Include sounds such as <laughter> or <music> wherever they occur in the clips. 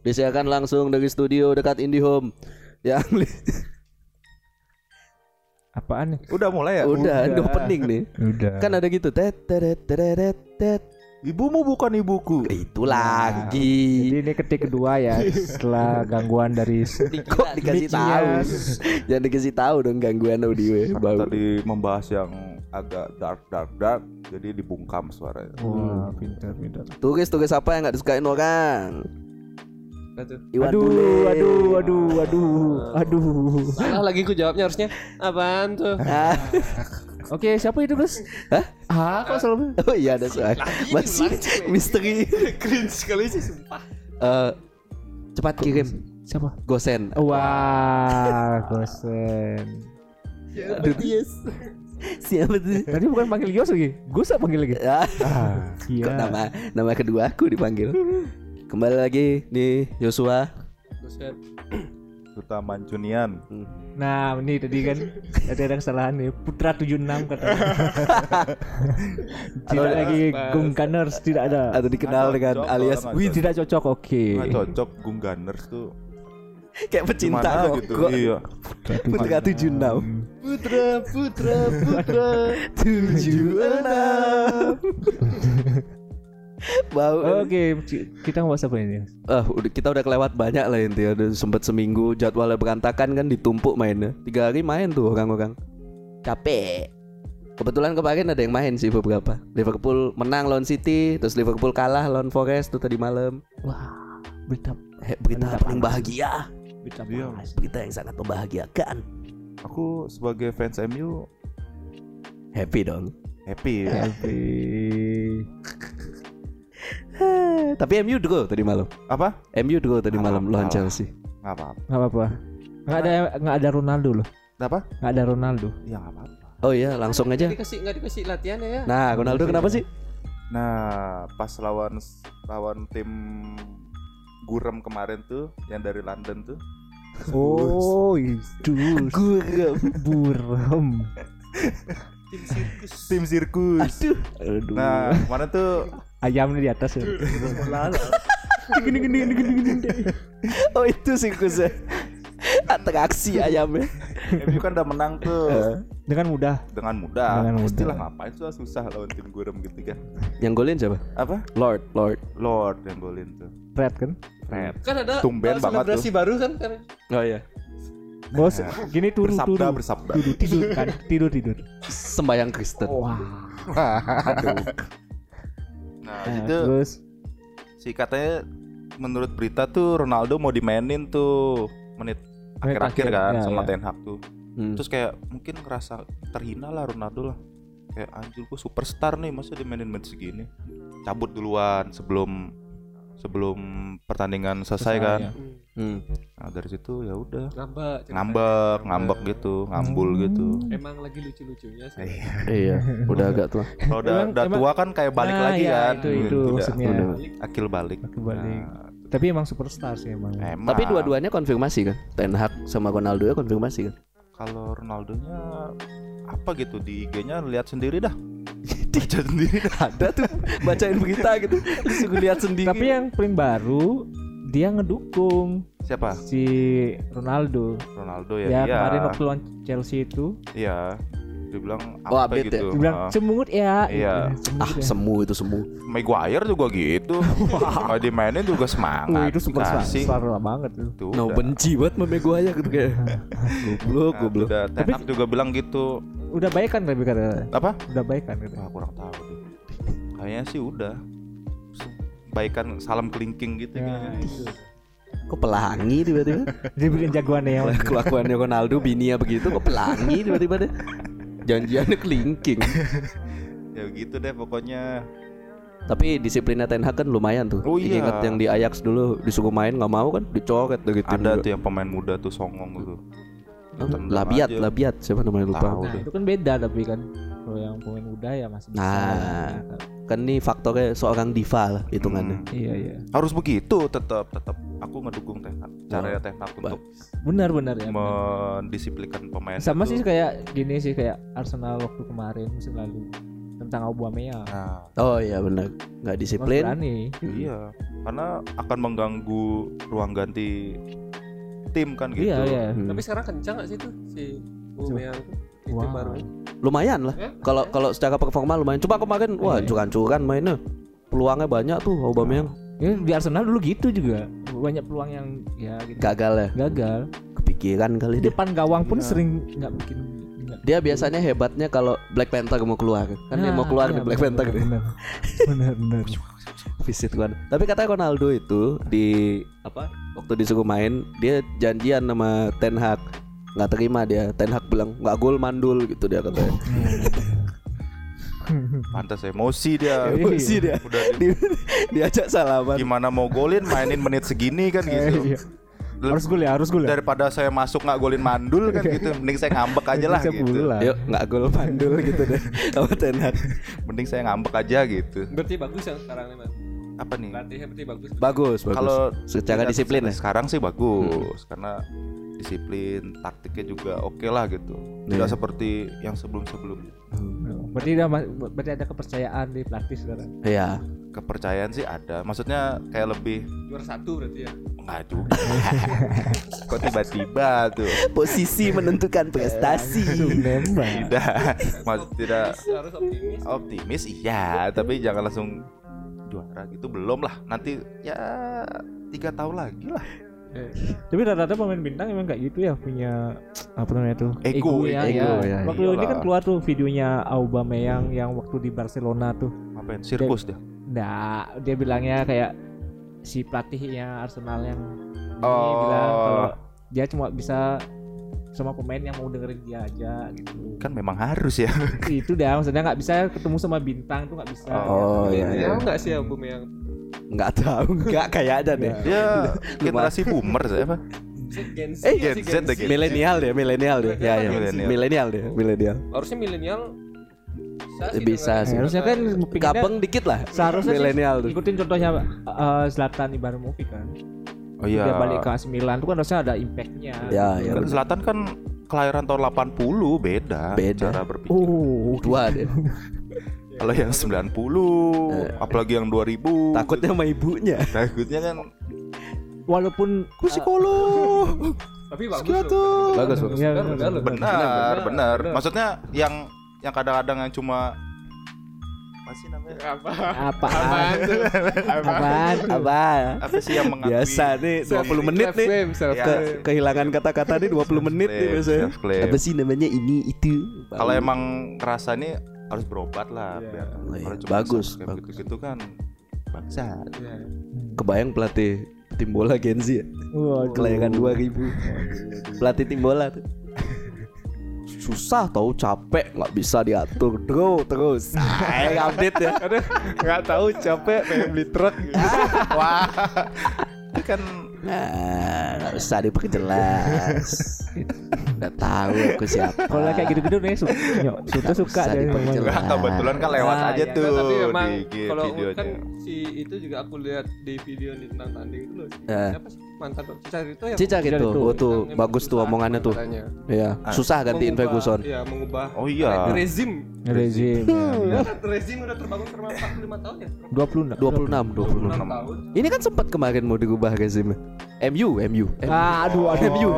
Disiarkan langsung dari studio dekat IndiHome. Yang Apaan nih? Udah mulai ya? udah, Udah. ini opening nih. Udah. Kan ada gitu. Tet teret teret tet. Ibumu bukan ibuku. Itu Nah, lagi. Jadi ini ketik kedua ya setelah gangguan dari <laughs> Kok dikasih tahu? Jangan dikasih tahu dong gangguan audio ya. Bau. tadi membahas yang agak dark dark dark jadi dibungkam suaranya. Wah, pintar pintar. Tugas-tugas apa yang nggak disukain orang? Apa tuh? Iwan Aduh, Bule. aduh, aduh, aduh, aduh. Salah lagi ku jawabnya harusnya. Apaan tuh? Ah, <laughs> Oke, siapa itu, Bos? Hah? Ah, kok selalu oh iya ada soal. Masih misteri. <laughs> Cringe sekali sih sumpah. Eh, cepat kirim siapa? gosen. Wah, Gosen. Aduh, yes. Siapa tuh? Tadi bukan panggil Yos lagi. Gus apa panggil lagi? Ah, Ah, kok iya. nama nama kedua aku dipanggil. Kembali lagi nih Yosua. Buset. Duta Mancunian. Nah, ini tadi kan ada yang kesalahan nih. Putra 76 katanya. <laughs> tidak lagi Gung Gunners tidak ada. Atau dikenal dengan cocok, alias Wih, cocok. tidak cocok. Oke. Nggak cocok Gung Gunners tuh. kayak pecinta kok. gitu. Iya. Putra tujuh enam. Putra, putra, putra. <laughs> Tujuh enam. <laughs> Bau. Oke, kita bahas apa ini? Ah, udah kita udah kelewat banyak lah intinya. Udah sempet seminggu jadwalnya berantakan kan ditumpuk mainnya. Tiga hari main tuh orang-orang. Capek. Kebetulan kemarin ada yang main sih beberapa. Liverpool menang lawan City, terus Liverpool kalah lawan Forest tuh tadi malam. Wah, berita Eh, berita Berita paling panas. bahagia. berita Iya. panas. Berita yang sangat membahagiakan. Aku sebagai fans MU Happy dong. happy. Happy. <laughs> <laughs> Tapi MU draw tadi malam. Apa? MU draw tadi Kalah, malam lawan. Chelsea. Nggak apa-apa. Nggak apa-apa. Nggak ada nggak ada Ronaldo loh. Apa? Nggak ada Ronaldo. Ya nggak apa-apa. Oh iya, langsung aja. Nggak dikasih nggak dikasih latihan ya. Nah, Ronaldo kenapa sih? Nah, pas lawan lawan tim Gurem kemarin tuh yang dari London tuh. Oh, itu Gurem. buram. Tim sirkus. Tim sirkus. Aduh. Aduh. Nah, kemarin tuh Ayamnya di atas ya. Gini gini gini gini gini. Oh itu sirkusnya Atraksi ayamnya MU kan udah menang tuh Dengan mudah. dengan mudah. Dengan mudah. Pastilah ngapain susah susah lawan tim Gurem gitu kan. Yang golin siapa? Apa? Lord Lord Lord yang golin tuh. Fred kan? Fred. Kan ada Tumben banget selebrasi baru kan kan. Oh iya Bos, gini turun Bersabda turun. bersabda. Tidur tidur kan. Tidur tidur. Sembayang Kristen Wah. Nah, Nah, itu terus si katanya menurut berita tuh Ronaldo mau dimainin tuh menit akhir-akhir akhir, kan ya, sama ya. Ten Hag tuh. Hmm. Terus kayak mungkin ngerasa terhina lah Ronaldo lah. Kayak anjir gue superstar nih masa dimainin menit segini. Cabut duluan sebelum sebelum pertandingan selesai Selesai, kan. ya. Hmm. Nah, dari situ ya udah Ngambek. ngambek, ngambek gitu, ngambul gitu. Emang lagi lucu-lucunya sih. Iya. Iya Udah agak tua Kalau udah Emang- udah emang- tua kan kayak balik Nah, lagi ya, kan. itu- itu Udah- maksudnya. udah akil balik. Akil balik. Nah, Tapi emang superstar sih emang. emang. Tapi dua-duanya konfirmasi kan Ten Hag sama Ronaldo ya konfirmasi kan kalau Ronaldonya apa gitu di IG-nya lihat sendiri dah. Baca sendiri. <laughs> Ada tuh Bacain berita gitu Disuruh lihat sendiri Tapi yang paling baru dia ngedukung Siapa? si Ronaldo. Ronaldo Ya, ya. iya. kemarin waktu lawan Chelsea itu Iya. Dia bilang Oh, apa update ya? gitu. dia bilang Ah. cemungut ya. Iya. Cemungut Ah ya. semu itu semu Maguire juga gitu. Kalau dimainin juga semangat. itu superstar Dikasih. superstar banget tuh. No udah. benci banget sama Maguire gitu kayak <laughs> Goblok Nah, goblok Hag juga bilang gitu. Udah baik kan tapi kata Apa? udah baik kan kata. Wah, kurang tahu deh. Kayaknya sih udah. Baikan salam kelingking gitu Ya, kayaknya. itu. Kok pelangi tiba-tiba <laughs> Dia bikin jagoannya yang Kelakuannya Ronaldo Binia begitu Kok pelangi tiba-tiba deh Janjiannya kelingking <laughs> Ya gitu deh pokoknya. Tapi disiplinnya Ten Hag kan lumayan tuh. Oh iya. Ingat yang di Ajax dulu disuruh main nggak mau kan, dicoret dari tim Ada juga. tuh yang pemain muda tuh songong gitu. Labiat, aja. Labiat siapa namanya lupa. Tahu Nah, deh. itu kan beda tapi kan kalau yang pemain muda ya masih bisa. Nah. Kan nih faktornya seorang diva lah hitungannya. Hmm. Iya iya. Harus begitu tetap tetap. Aku ngedukung. Caranya Oh, Ten Hag untuk Benar benar ya. mendisiplinkan pemain. Sama itu. sih kayak gini sih kayak Arsenal waktu kemarin musim lalu tentang Aubameyang. Nah, Oh iya benar, nggak disiplin. berani. iya. karena akan mengganggu ruang ganti tim kan gitu. Iya iya. Hmm. Tapi sekarang kencang gak sih tuh si Aubameyang tuh? Itu Wow. baru. Lumayan lah. Ya? Kalau kalau secara performa lumayan. Coba kemarin wah Iya. curan-curan mainnya. Peluangnya banyak tuh Aubameyang. Ya, di Arsenal dulu gitu juga. Banyak peluang yang ya gitu. Gagal ya. gagal. Kepikiran kali depan gawang pun Iya. sering nggak bikin Dia biasanya hebatnya kalau Black Panther mau keluar. Kan dia mau keluar iya, di Black benar, Panther dia. Benar. Benar benar. <laughs> visit kan. Tapi kata Ronaldo itu di apa? Waktu disuruh main, dia janjian sama Ten Hag. Nggak terima dia. Ten Hag bilang nggak gol mandul gitu dia katanya. <laughs> Pantas emosi dia. <laughs> Emosi dia. Udah di- Di, <laughs> diajak salaman. gimana mau golin mainin menit segini kan gitu. Harus gol ya, harus gol ya. Daripada saya masuk nggak golin mandul kan gitu, <laughs> mending saya ngambek aja lah gitu. pulang. Yuk nggak gol mandul gitu deh <laughs> sama Ten Hag. Mending saya ngambek aja gitu. Berarti bagus yang sekarang nih, Mas. Apa nih? Pelatihnya berarti bagus. Bagus, bagus. Kalau secara disiplin ya. sekarang sih bagus karena disiplin taktiknya juga oke lah gitu tidak Iya. seperti yang sebelum sebelumnya Berarti ada berarti ada kepercayaan di pelatih sekarang. Iya. kepercayaan sih ada maksudnya kayak lebih Juara satu berarti ya. Juga <laughs> kok tiba-tiba tuh Posisi menentukan prestasi. Tidak maksud tidak Harus optimis. optimis iya tapi jangan langsung juara gitu belum lah nanti ya tiga tahun lagi lah Tapi rata-rata pemain bintang emang kayak gitu ya punya apa namanya tuh Ego, ya, ego, ya. ya. Waktu ini kan Iyalah. keluar tuh videonya Aubameyang yang waktu di Barcelona tuh. apa sirkus dia Nggak, dia bilangnya kayak si pelatihnya Arsenal yang ini Oh. bilang kalau dia cuma bisa sama pemain yang mau dengerin dia aja gitu. kan memang harus ya <laughs> itu dah maksudnya nggak bisa ketemu sama bintang tuh nggak bisa. Oh, iya, Ya iya. enggak sih Aubameyang? Nggak tahu, nggak kayaknya deh. <laughs> dia generasi boomer saya apa Gen Z. Eh, ya Gen Z deh, Gen Z. Milenial dia, milenial dia. Ya, ya. Milenial. Milenial dia, milenial. Harusnya milenial bisa sih. Bisa dengan- sih. Harusnya kan pinginnya Gabeng dikit lah. seharusnya sih milenial tuh. ikutin contohnya uh, Zlatan Ibrahimovic kan. oh iya Dia balik ke AC Milan tuh kan harusnya ada impactnya. Ya, ya. Kan Selatan kan kelahiran tahun 80 beda, Beda. cara berpikir. Oh, Tua dia. <laughs> Kalau yang 90, apalagi yang 2000, Takutnya sama ibunya. <laughs> takutnya kan walaupun ku psikolog. <laughs> Tapi bagus Psikiater. Bagus, bagus. Ya, Benar. Benar, benar. benar. Maksudnya yang yang kadang-kadang yang cuma apa sih namanya? Apa? apaan? apaan? Apa? Apa sih yang mengakui Biasa nih 20 menit nih. Ke- kehilangan kata-kata nih 20 menit nih biasanya. Apa sih namanya ini itu? Kalau emang ngerasa ini harus berobat lah Iya. biar Oh, iya. Bagus, bagus. gitu-gitu kan bangsat. Iya. kebayang pelatih tim bola Gen Z ya? Kelahiran 2000 Pelatih tim bola tuh Susah tau capek nggak bisa diatur Draw terus <laughs> Ayo update ya Enggak tahu capek pengen beli truk gitu. <laughs> Wah. Itu kan Nah nggak usah diperjelas Udah tahu aku <laughs> siapa Kalau kayak gitu-gitu nih suka, suka suka deh. Enggak, kebetulan kan lewat Ah, aja iya. tuh tapi memang kalau videonya. kan si itu juga aku lihat di video di tentang tanding itu loh. Eh. Siapa sih mantan Cicar itu yang Cica gitu itu. Oh tuh yang bagus tuh omongannya tuh. Iya Susah gantiin Ferguson Iya, mengubah Oh iya. rezim. Rezim ya, Ya, rezim udah terbangun selama 45 tahun ya. 26 26 26 26 tahun. Ini kan sempat kemarin mau dirubah rezimnya MU MU Aduh, aduh. MU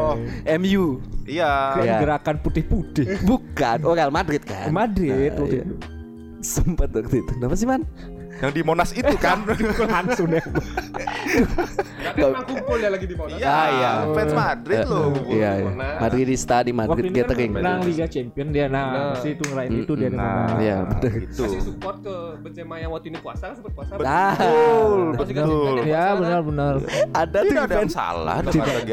MU Iya. Iya. gerakan putih-putih. Bukan Oh Real Madrid kan Madrid Nah, waktu iya. itu. Sempat waktu itu Kenapa sih man? Yang di Monas itu kan. langsung deh. Enggak kan emang kumpul ya lagi di Monas. Iya, Ah, iya. fans Madrid Eh, loh. Iya, iya. Monas. Madridista di Waktu Madrid ini kan Gathering. menang Liga Champion dia nah, Nah. pasti itu ngerayain itu dia di Nah. Iya, betul. Gitu. Kasih support ke Benzema yang waktu ini puasa kan sempat puasa. Betul. kan yang Ya kan? benar-benar. ada tuh Tidak ada yang event salah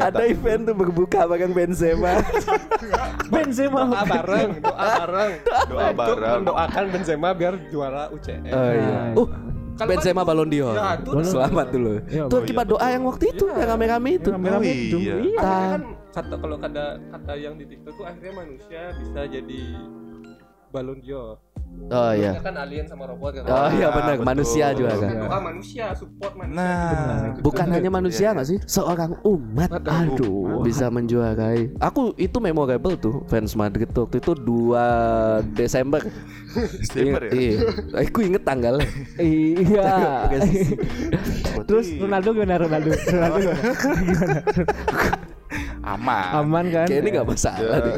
ada event tuh berbuka bareng Benzema. <laughs> Benzema. Doa bareng, doa bareng. Doa bareng. mendoakan Benzema biar juara UCL. Oh iya. Nah, Uh, Kalau Benzema kan- Ballon d'Or. Ya, itu Ballon Selamat dulu. Iya, Itu akibat iya. doa yang waktu itu Iya. yang rame-rame itu. Rame-rame Oh, itu. iya. Iya. Akhirnya kan kata kalau kata kata yang di TikTok tuh akhirnya manusia bisa jadi Ballon d'Or. Oh iya. kan alien sama robot kan. Oh iya benar, betul. manusia juga kan. Doa manusia, support manusia. Nah, Bukan hanya manusia nggak sih? Seorang umat. Aduh, bisa menjuarai. Aku itu memorable tuh fans Madrid tuh. Waktu itu 2 Desember. Desember ya? Iya. Aku inget tanggalnya. Iya. Terus Ronaldo gimana Ronaldo? Ronaldo gimana? aman. Aman kan? Kayaknya nggak masalah deh.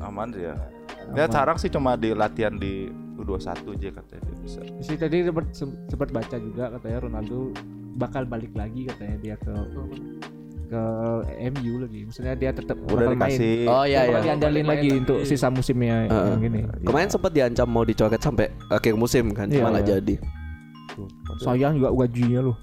Aman ya. Ya sekarang sih cuma di latihan di U21 aja katanya dia bisa. Si tadi sempat sempat baca juga katanya Ronaldo bakal balik lagi katanya dia ke ke MU lagi. Maksudnya dia tetap Udah bakal main. dikasih Oh iya iya. diandalin Main lagi lagi. untuk sisa musimnya Heeh. yang gini. Kemarin sempat diancam mau dicoret sampai akhir musim kan, cuma Iya. nggak jadi. tuh. Sayang juga gajinya loh.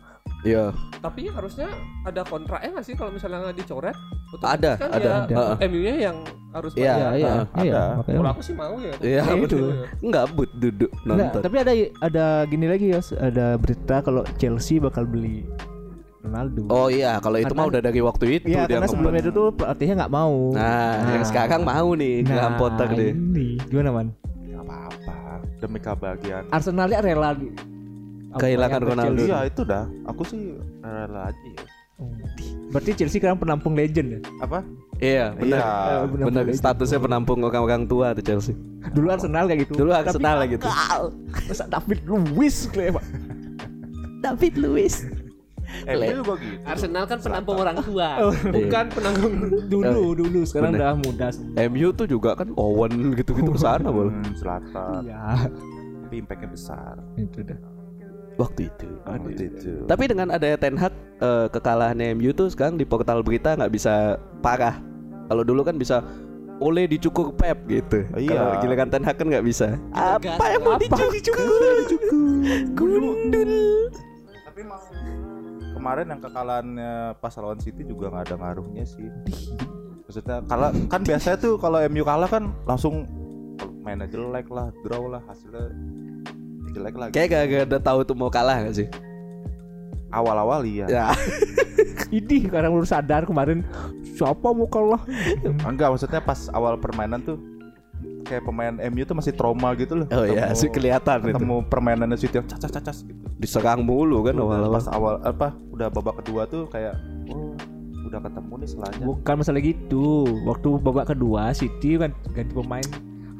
Iya. Tapi harusnya ada kontraknya nggak sih kalau misalnya nggak dicoret? Ada, kan ada. dia Heeh. MU-nya yang harus Iya, bayar. Iya, iya, ada. iya. Makanya Kalau aku sih mau ya. Iya, Iya, betul. Nggak but duduk Nggak, nonton. tapi ada ada gini lagi ya, ada berita kalau Chelsea bakal beli Ronaldo. Oh iya, kalau itu mah udah dari waktu itu Iya, dia karena sebelumnya itu tuh pelatihnya nggak mau. Nah, yang sekarang mau nih Graham Potter deh. ini gimana man? Nggak apa-apa demi kebahagiaan. Arsenal ya rela Kehilangan Ronaldo. Chelsea. Iya itu dah. Aku sih rela aja ya. Oh. Berarti Chelsea sekarang penampung legend ya? Apa? Iya, benar. Iya. Eh, penampung Benar, legend. statusnya penampung orang-orang tua tuh Chelsea. Dulu Arsenal kayak gitu. Dulu Arsenal kayak gitu. Masa David Luiz kayak Pak. David Luiz. MU juga gitu. Arsenal kan penampung orang tua, Oh. bukan penanggung Dulu, dulu sekarang Bener. udah muda semua. MU tuh juga kan Owen gitu-gitu ke sana. Hmm, selatan. Iya, Tapi impactnya besar. itu dah. Waktu itu. Waktu itu. Tapi dengan adanya Ten Hag eh, kekalahannya MU tuh sekarang di portal berita nggak bisa parah. Kalau dulu kan bisa oleh dicukur Pep gitu. Iya. Kalau giliran Ten Hag kan nggak bisa. Apa yang mau dicukur? Gundul. Tapi emang kemarin yang kekalahannya pas lawan City juga nggak ada ngaruhnya sih. Maksudnya kalau kan biasanya tuh kalau MU kalah kan langsung mainnya jelek lah, draw lah, hasilnya jelek lagi. Kayak gak, gak ada tahu tuh mau kalah gak sih? Awal-awal iya. Ya. <laughs> Ini sekarang baru sadar kemarin siapa mau kalah? <laughs> Enggak, maksudnya pas awal permainan tuh kayak pemain MU tuh masih trauma gitu loh. Oh iya, sih kelihatan itu. ketemu permainannya City yang cacas-cacas gitu. Diserang mulu kan Udah awal-awal. Pas awal apa udah babak kedua tuh kayak oh udah ketemu nih selanya. Bukan masalah gitu. Waktu babak kedua City kan ganti pemain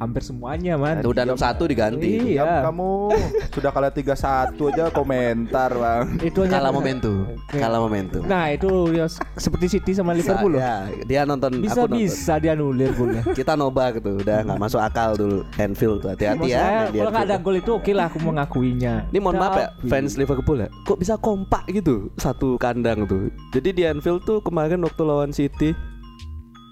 hampir semuanya man. Udah 6-1 diganti. Diam Iya. kamu sudah kalah 3-1 aja komentar bang. Itu hanya Kalah momentum. Kalah momentum. Nah itu ya seperti City sama Liverpool. Ya, dia nonton Bisa aku nonton. bisa dia nulir golnya. <laughs> Kita nobar gitu, udah nggak masuk akal dulu. Anfield tuh hati-hati ya. kalau nggak ada gol itu oke lah aku mengakuinya. Ini mohon maaf ya, fans Liverpool ya. Kok bisa kompak gitu satu kandang tuh. Jadi di Anfield tuh kemarin waktu lawan City,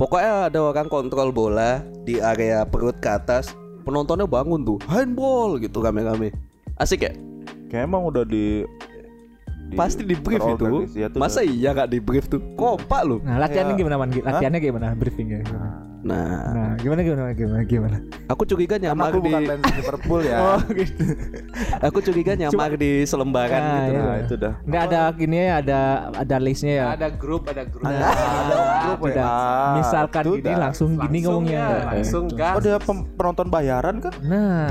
pokoknya ada orang kontrol bola di area perut ke atas. Penontonnya bangun tuh, handball gitu kame-kame. Asik ya? Kayak emang udah di, di Pasti di brief itu. ya tuh Masa iya nggak di brief tuh? Kompak lu. Nah latihannya Kayak- gimana man? Latihannya gimana? Briefingnya. gimana? Nah, Nah gimana gimana gimana gimana? aku curiga nyamar aku di bukan fans Liverpool ya. <laughs> Oh gitu. aku curiga nyamar di selembaran Nah, gitu. iya. Nah itu dah. Ini ada gini ya ada ada listnya ya. Ada grup, ada grup. Ada grup Tidak. WA. Misalkan Itu gini dah. langsung gini Langsung ngomongnya. ya, langsung gas. Oh pem- penonton bayaran kan? Nah,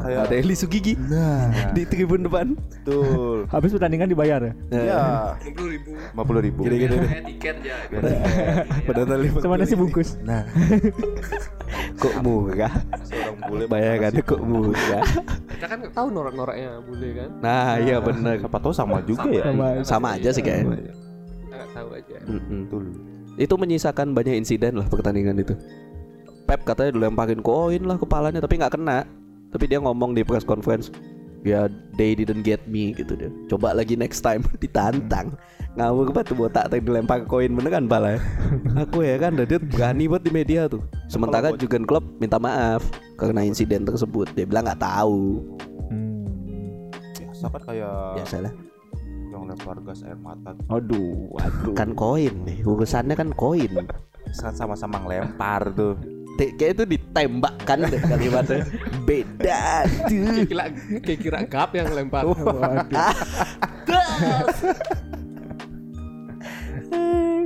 Kayak Ada Eli Sugigi Nah di tribun depan. betul. habis pertandingan dibayar ya? Iya. Puluh ribu. Lima puluh ribu. Gini-gini. Kayak tiket ya. Liverpool. Sama nasi bungkus. Nah, <laughs> Kok murah? seorang bule Bayangannya kok murah? Kita kan tahu norak-noraknya bule kan. Nah, iya bener. Siapa tahu sama juga ya. Sama. Sama aja sih kayaknya. Kita nggak tahu aja. Mm-mm. Betul. Itu menyisakan banyak insiden lah pertandingan itu. Pep katanya dilemparin koin lah kepalanya tapi nggak kena. Tapi dia ngomong di press conference, ya they didn't get me gitu dia. Coba lagi next time <laughs> ditantang. Ngawur batu botak tadi dilempar koin beneran pala. Aku ya kan dia berani buat di media tuh. Sementara Jurgen Klopp minta maaf karena insiden tersebut. Dia bilang nggak tahu. Hmm. Biasa kan kayak Biasalah. yang lempar gas air mata. Aduh, aduh. Kan koin nih, urusannya kan koin. Kan sama-sama ngelempar tuh. Kayak itu ditembak kan deh kalimatnya. Beda tuh. Kira kayak kira gap yang lempar.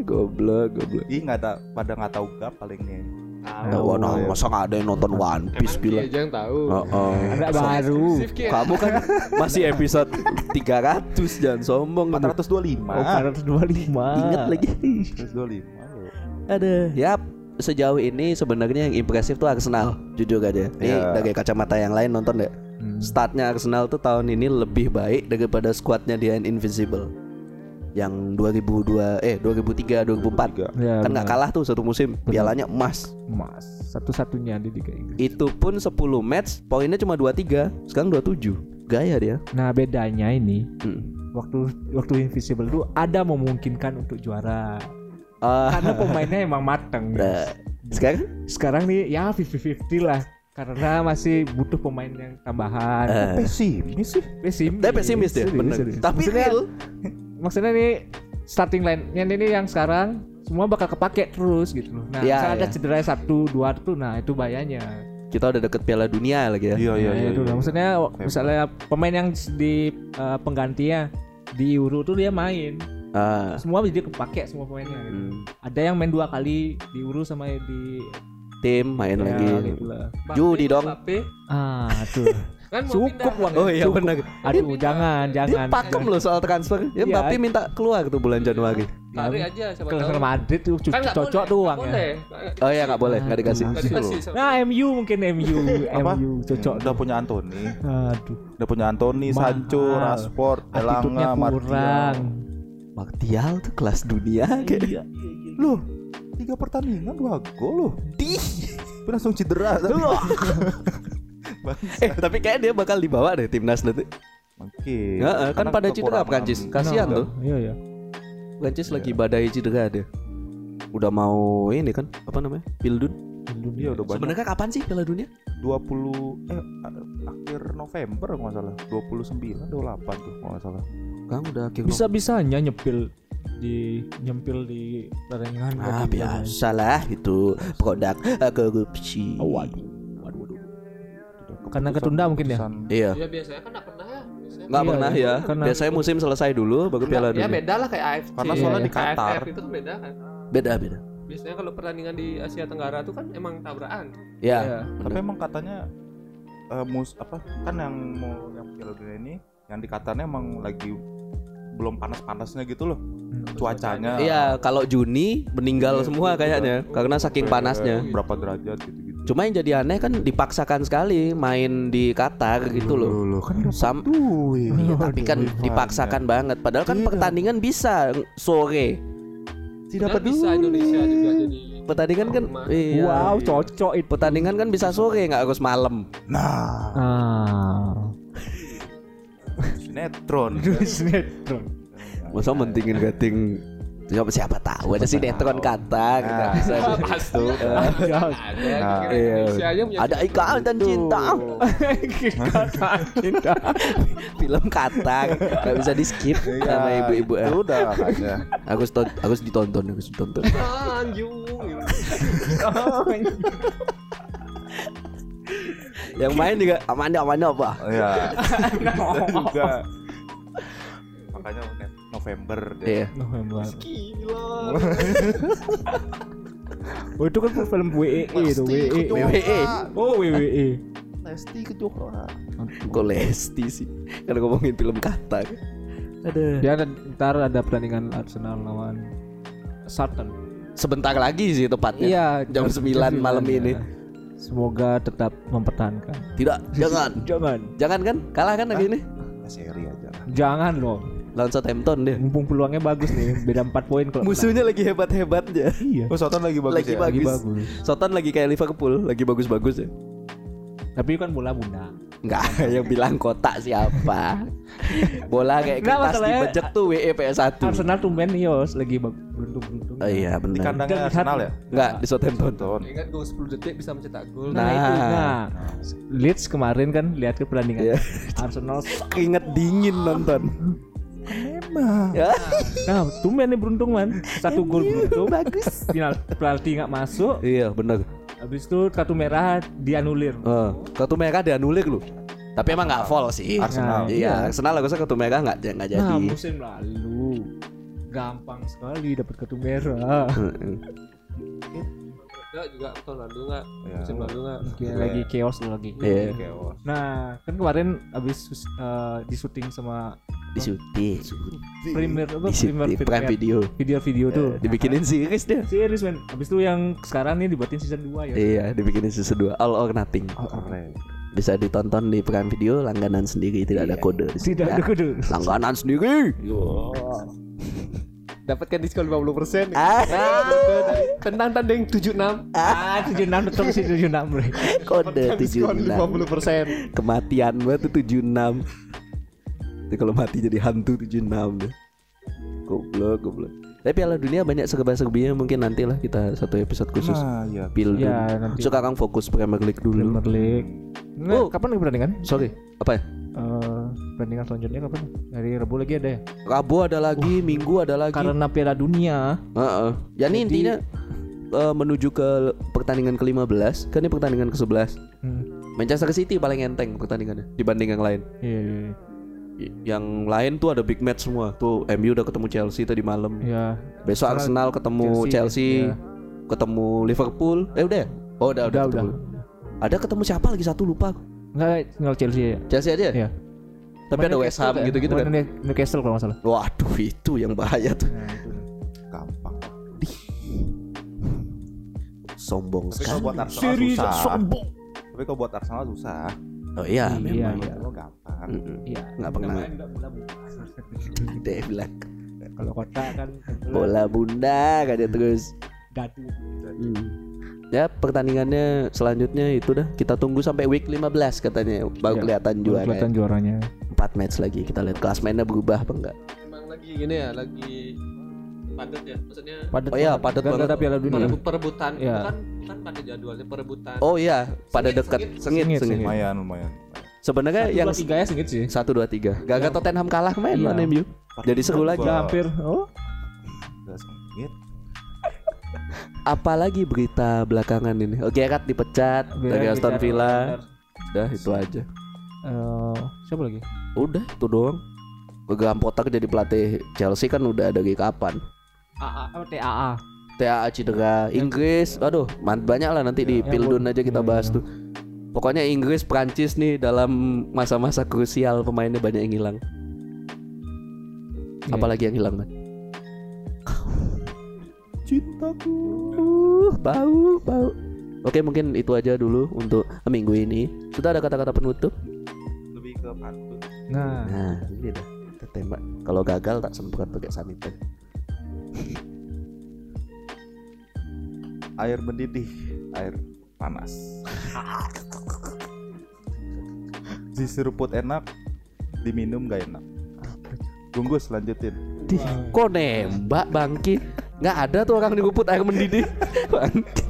goblok, goblok. Ih nggak ada pada nggak tahu gap paling nih. Wah, nah, masa nggak ada yang nonton One Piece dia aja yang tahu. Oh, oh. Ada baru. Kamu kan masih episode 300 jangan sombong. 425. Oh, 425. Ingat lagi. 425. loh. Ada. Yap. Sejauh ini sebenarnya yang impresif tuh Arsenal, jujur aja. Ini Iya. dari kacamata yang lain nonton deh. Hmm. Startnya Arsenal tuh tahun ini lebih baik daripada skuadnya The Invincible yang 2002 eh 2003 2004 Ya, kan nggak kalah tuh satu musim pialanya emas Emas. Satu-satunya di Liga Inggris. itu pun 10 match poinnya cuma 23 sekarang 27 gaya dia Nah, bedanya ini Hmm. waktu waktu Invisible tuh ada memungkinkan untuk juara. Ah, Karena pemainnya emang mateng. nah, sekarang Sekarang nih ya 50-50 lah. Karena masih butuh pemain yang tambahan. Eh. Pesimis sih. Pesimis. dia pesimis dia Serius, bener serius. tapi maksudnya, real maksudnya nih starting line yang ini yang sekarang semua bakal kepake terus gitu loh. Nah, Iya, misalnya ada iya. cedera satu dua tuh, nah itu bahayanya. kita udah deket piala dunia lagi ya Iya iya Nah, iya. itu iya. Maksudnya misalnya pemain yang di uh, penggantinya di Euro tuh dia main. Ah, Semua jadi kepake semua pemainnya. gitu. hmm. Ada yang main dua kali di Euro sama di tim main ya, lagi gitu lah. Mbappe, Judi dong. Ah, tuh. <laughs> kan Cukup uang. oh iya benar Aduh, jangan, dia jangan. pakem loh soal transfer ya Iya. Mbappe minta keluar tuh bulan Januari Tarik aja siapa tahu. Madrid tuh cu- Kan cocok boleh, tuh uangnya. boleh. oh iya nggak boleh nggak dikasih Nggak dikasih Nah, MU mungkin MU? MU cocok. Udah punya Anthony. Aduh, Udah punya Anthony. Sancho, Rashford, Elanga. Martial. Martial tuh kelas dunia kayak Iya, Loh, tiga pertandingan dua gol loh. di Tapi langsung cedera. tadi. <laughs> eh tapi kayak dia bakal dibawa deh timnas nanti Mungkin. Heeh, kan Karena pada cedera Prancis kasihan Nah, tuh Iya, iya. Prancis lagi badai cedera dia udah mau ini kan apa namanya Pildun Iya udah banyak. sebenarnya kapan sih Piala Dunia 20 eh akhir November kalau nggak salah. 29 28 tuh kalau nggak salah. Kan udah akhir Bisa bisanya nyepil di nyempil di pertandingan Ah lagi. biasalah itu produk eh, korupsi. Oh, waduh. Waduh, waduh. Karena ketunda mungkin ya? Iya. Ya biasanya kan nggak pernah ya. Nggak Iya, pernah iya. ya. Karena- Biasanya musim selesai dulu baru Piala Ya Dunia. beda lah kayak AFC. Karena soalnya di Kayak Qatar. AFF itu kan beda kan. Beda beda. Biasanya kalau pertandingan di Asia Tenggara itu kan emang tabrakan. Ya. Iya. Tapi emang katanya eh, mus apa kan yang mau yang Piala Dunia ini yang di Qatarnya emang lagi belum panas-panasnya gitu loh Hmm. cuacanya. Iya, kalau Juni meninggal Iya, semua iya. kayaknya karena saking Sampai panasnya. Berapa derajat gitu-gitu. Cuma yang jadi aneh kan dipaksakan sekali main di Qatar gitu loh. Loh, kan Sam duit. Iya, tapi kan Duit dipaksakan banget. Padahal kan Iya. pertandingan bisa sore. Tidak Padahal bisa peduli. Indonesia juga jadi Pertandingan kan Rumah. iya. Wow, cocok itu. Pertandingan kan bisa sore nggak harus malam. Nah, Ah. Sinetron. <laughs> Sinetron. Masa mentingin gating siapa siapa tahu ada sinetron bisa Ah, ada Nah, kira iya. Indonesia aja punya ada ikatan cinta <laughs> Cinta. film Qatar nggak bisa di skip sama ibu-ibu ya. Itu udah makanya. harus ton- harus ditonton harus ditonton anjung <laughs> yang main juga Amanda Amanda apa Iya. <laughs> Dan juga makanya November dia. iya November. gila <laughs> Oh itu kan film WEE itu WEE. WWE Oh WWE. Lesti Kejora. kok Lesti sih kan ngomongin film Qatar ada Dia ada, ntar ada pertandingan Arsenal lawan Sutton. sebentar lagi sih tepatnya Iya, jam 9 malam ya. ini Semoga tetap mempertahankan. tidak <laughs> jangan Jangan. jangan kan kalah kan lagi ini Seri aja. Jangan loh. lawan Southampton dia Mumpung peluangnya bagus nih, beda 4 poin kalau musuhnya lagi hebat-hebatnya. Iya. Oh, Soton lagi bagus lagi ya. Lagi bagus. bagus. Soton lagi kayak Liverpool, lagi bagus-bagus ya. Tapi kan bola bunda. Enggak, <laughs> yang bilang kotak siapa? <laughs> Bola kayak Nggak, kertas dibejek tuh WE PS1. Arsenal tumben Yos lagi beruntung-beruntung. Oh iya Di benar. kandangnya Dan Arsenal ya? Enggak di Southampton. Ingat gol 10 detik bisa mencetak gol Nah, itu Nah. nah. Leeds kemarin kan lihat ke pertandingan Iya. Arsenal. Keringet dingin nonton. Memang. Ya. Nah, tumben nih beruntung man. Satu gol beruntung. Bagus. Final penalti nggak masuk. Iya benar. Habis itu kartu merah dianulir. Eh, kartu merah dianulir lu. Tapi emang nggak fall sih. Arsenal. Nah, Iya, Arsenal harusnya kartu merah nggak nggak jadi. Nah, musim lalu gampang sekali dapat kartu merah. Heeh. Enggak juga tahun lalu enggak? Ya. Musim lalu enggak? Kayak lagi chaos lagi. Iya. Chaos. Nah, kan kemarin abis uh, di syuting sama Di syuting. premier apa Di syuting premier Prime Video. video-video tuh. Dibikinin series dia. Serius men. Abis itu yang sekarang nih dibuatin season 2 ya. Iya, dibikinin season 2 All or Nothing. Keren. Bisa ditonton di Prime Video langganan sendiri tidak ada kode. Tidak ya. ada kudu. Langganan sendiri. Dapatkan diskon 50%. Ah, Tentang tanding 76. Ah, 76 betul sih 76 bro. kode diskon 76. 50%. Kematian banget tuh 76. Itu kalau mati jadi hantu 76 deh. Goblok, goblok. Tapi Piala Dunia banyak serba-serbinya mungkin nantilah kita satu episode khusus. Nah, iya. Pil. Ya, nanti Sekarang fokus Premier League dulu. Premier League. Nggak, Oh. kapan lagi pertandingan? Sorry, apa ya? Eh, pertandingan selanjutnya kapan? Hari Rabu lagi ada ya? Rabu ada lagi, Minggu ada lagi. Karena Piala Dunia. Heeh. Ya ini Jadi- intinya eh, menuju ke pertandingan ke-15, kan ini pertandingan ke-11. Hmm. Manchester City paling enteng pertandingannya dibanding yang lain. Iya, iya, iya. Y- Yang lain tuh ada big match semua. Tuh MU udah ketemu Chelsea tadi malam. Iya. Besok Karena Arsenal ketemu Chelsea, Chelsea, iya. ketemu Liverpool. Eh udah ya? Oh udah udah, Udah, udah. Ada ketemu siapa lagi satu lupa. Enggak tinggal Chelsea ya. Chelsea aja. Iya. Tapi ada West Ham gitu-gitu kan. New- Newcastle kalau nggak salah. Waduh itu yang bahaya tuh. Nah, itu. Gampang. Sombong Tapi kalau sekali. buat Arsenal susah. Tapi kalau buat Arsenal susah. Oh iya, Iya, memang. iya. Kalau gampang. Iya. Nggak pernah. Dia bilang <laughs> Kalau kota kan bola bunda kan dia terus. dadu. Hmm. Ya pertandingannya selanjutnya itu dah kita tunggu sampai week 15 katanya baru Ya, kelihatan juara. Kelihatan juaranya. Empat match lagi kita lihat klasmennya berubah apa enggak. Emang lagi gini ya, lagi padat ya. Maksudnya Padat Oh iya, padat banget. Piala Dunia. perebut perebutan Iya. kan bukan pada jadwalnya perebutan. Oh iya, pada Sengit, dekat sengit. sengit Sengit, sengit. sengit. Lumayan, lumayan. Sebenarnya Satu, yang dua, tiga ya sengit sih. satu dua tiga. Gagal Tottenham kalah main Iya. lawan MU. Jadi seru lagi. Hampir. Oh. Udah sengit. Apalagi berita belakangan ini. Oh, Gerrard dipecat dari Gerrard Aston Villa. Udah itu aja. Eh, siapa lagi? Udah itu doang. Graham Potter jadi pelatih Chelsea kan udah dari kapan? AA apa TAA. TAA cedera Inggris aduh banyak lah nanti di Ya, Pildun aja kita ya, bahas ya. tuh pokoknya Inggris Prancis nih dalam masa-masa krusial pemainnya banyak yang hilang Iya. apalagi yang hilang man Cintaku. uh, bau bau oke mungkin itu aja dulu untuk minggu ini sudah ada kata-kata penutup Lebih ke pantun. Nah, nah ini dah kita tembak kalau gagal tak semprot pakai sanitizer <laughs> Air mendidih, air panas. <laughs> Diseruput enak, diminum gak enak. Bungkus lanjutin. Dih, kok nembak bangki nggak ada tuh orang diruput air mendidih. <laughs>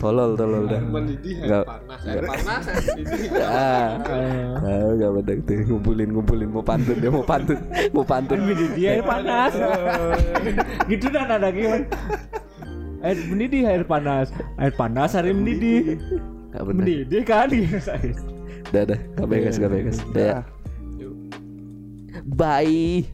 Tolol tolol dah. Mendidih air Nggak. panas, air panas, air mendidih. <laughs> ah. Eh, Tahu gak benar tuh. Ngumpulin ngumpulin. Mau pantun dia mau pantun. Mau pantun. Dia air panas. <laughs> gitu dah nada gimana? Air mendidih air panas. Air panas air mendidih. gak benar Mendidih kan? Dah dah. Gak beres gak beres. Dah ya. bye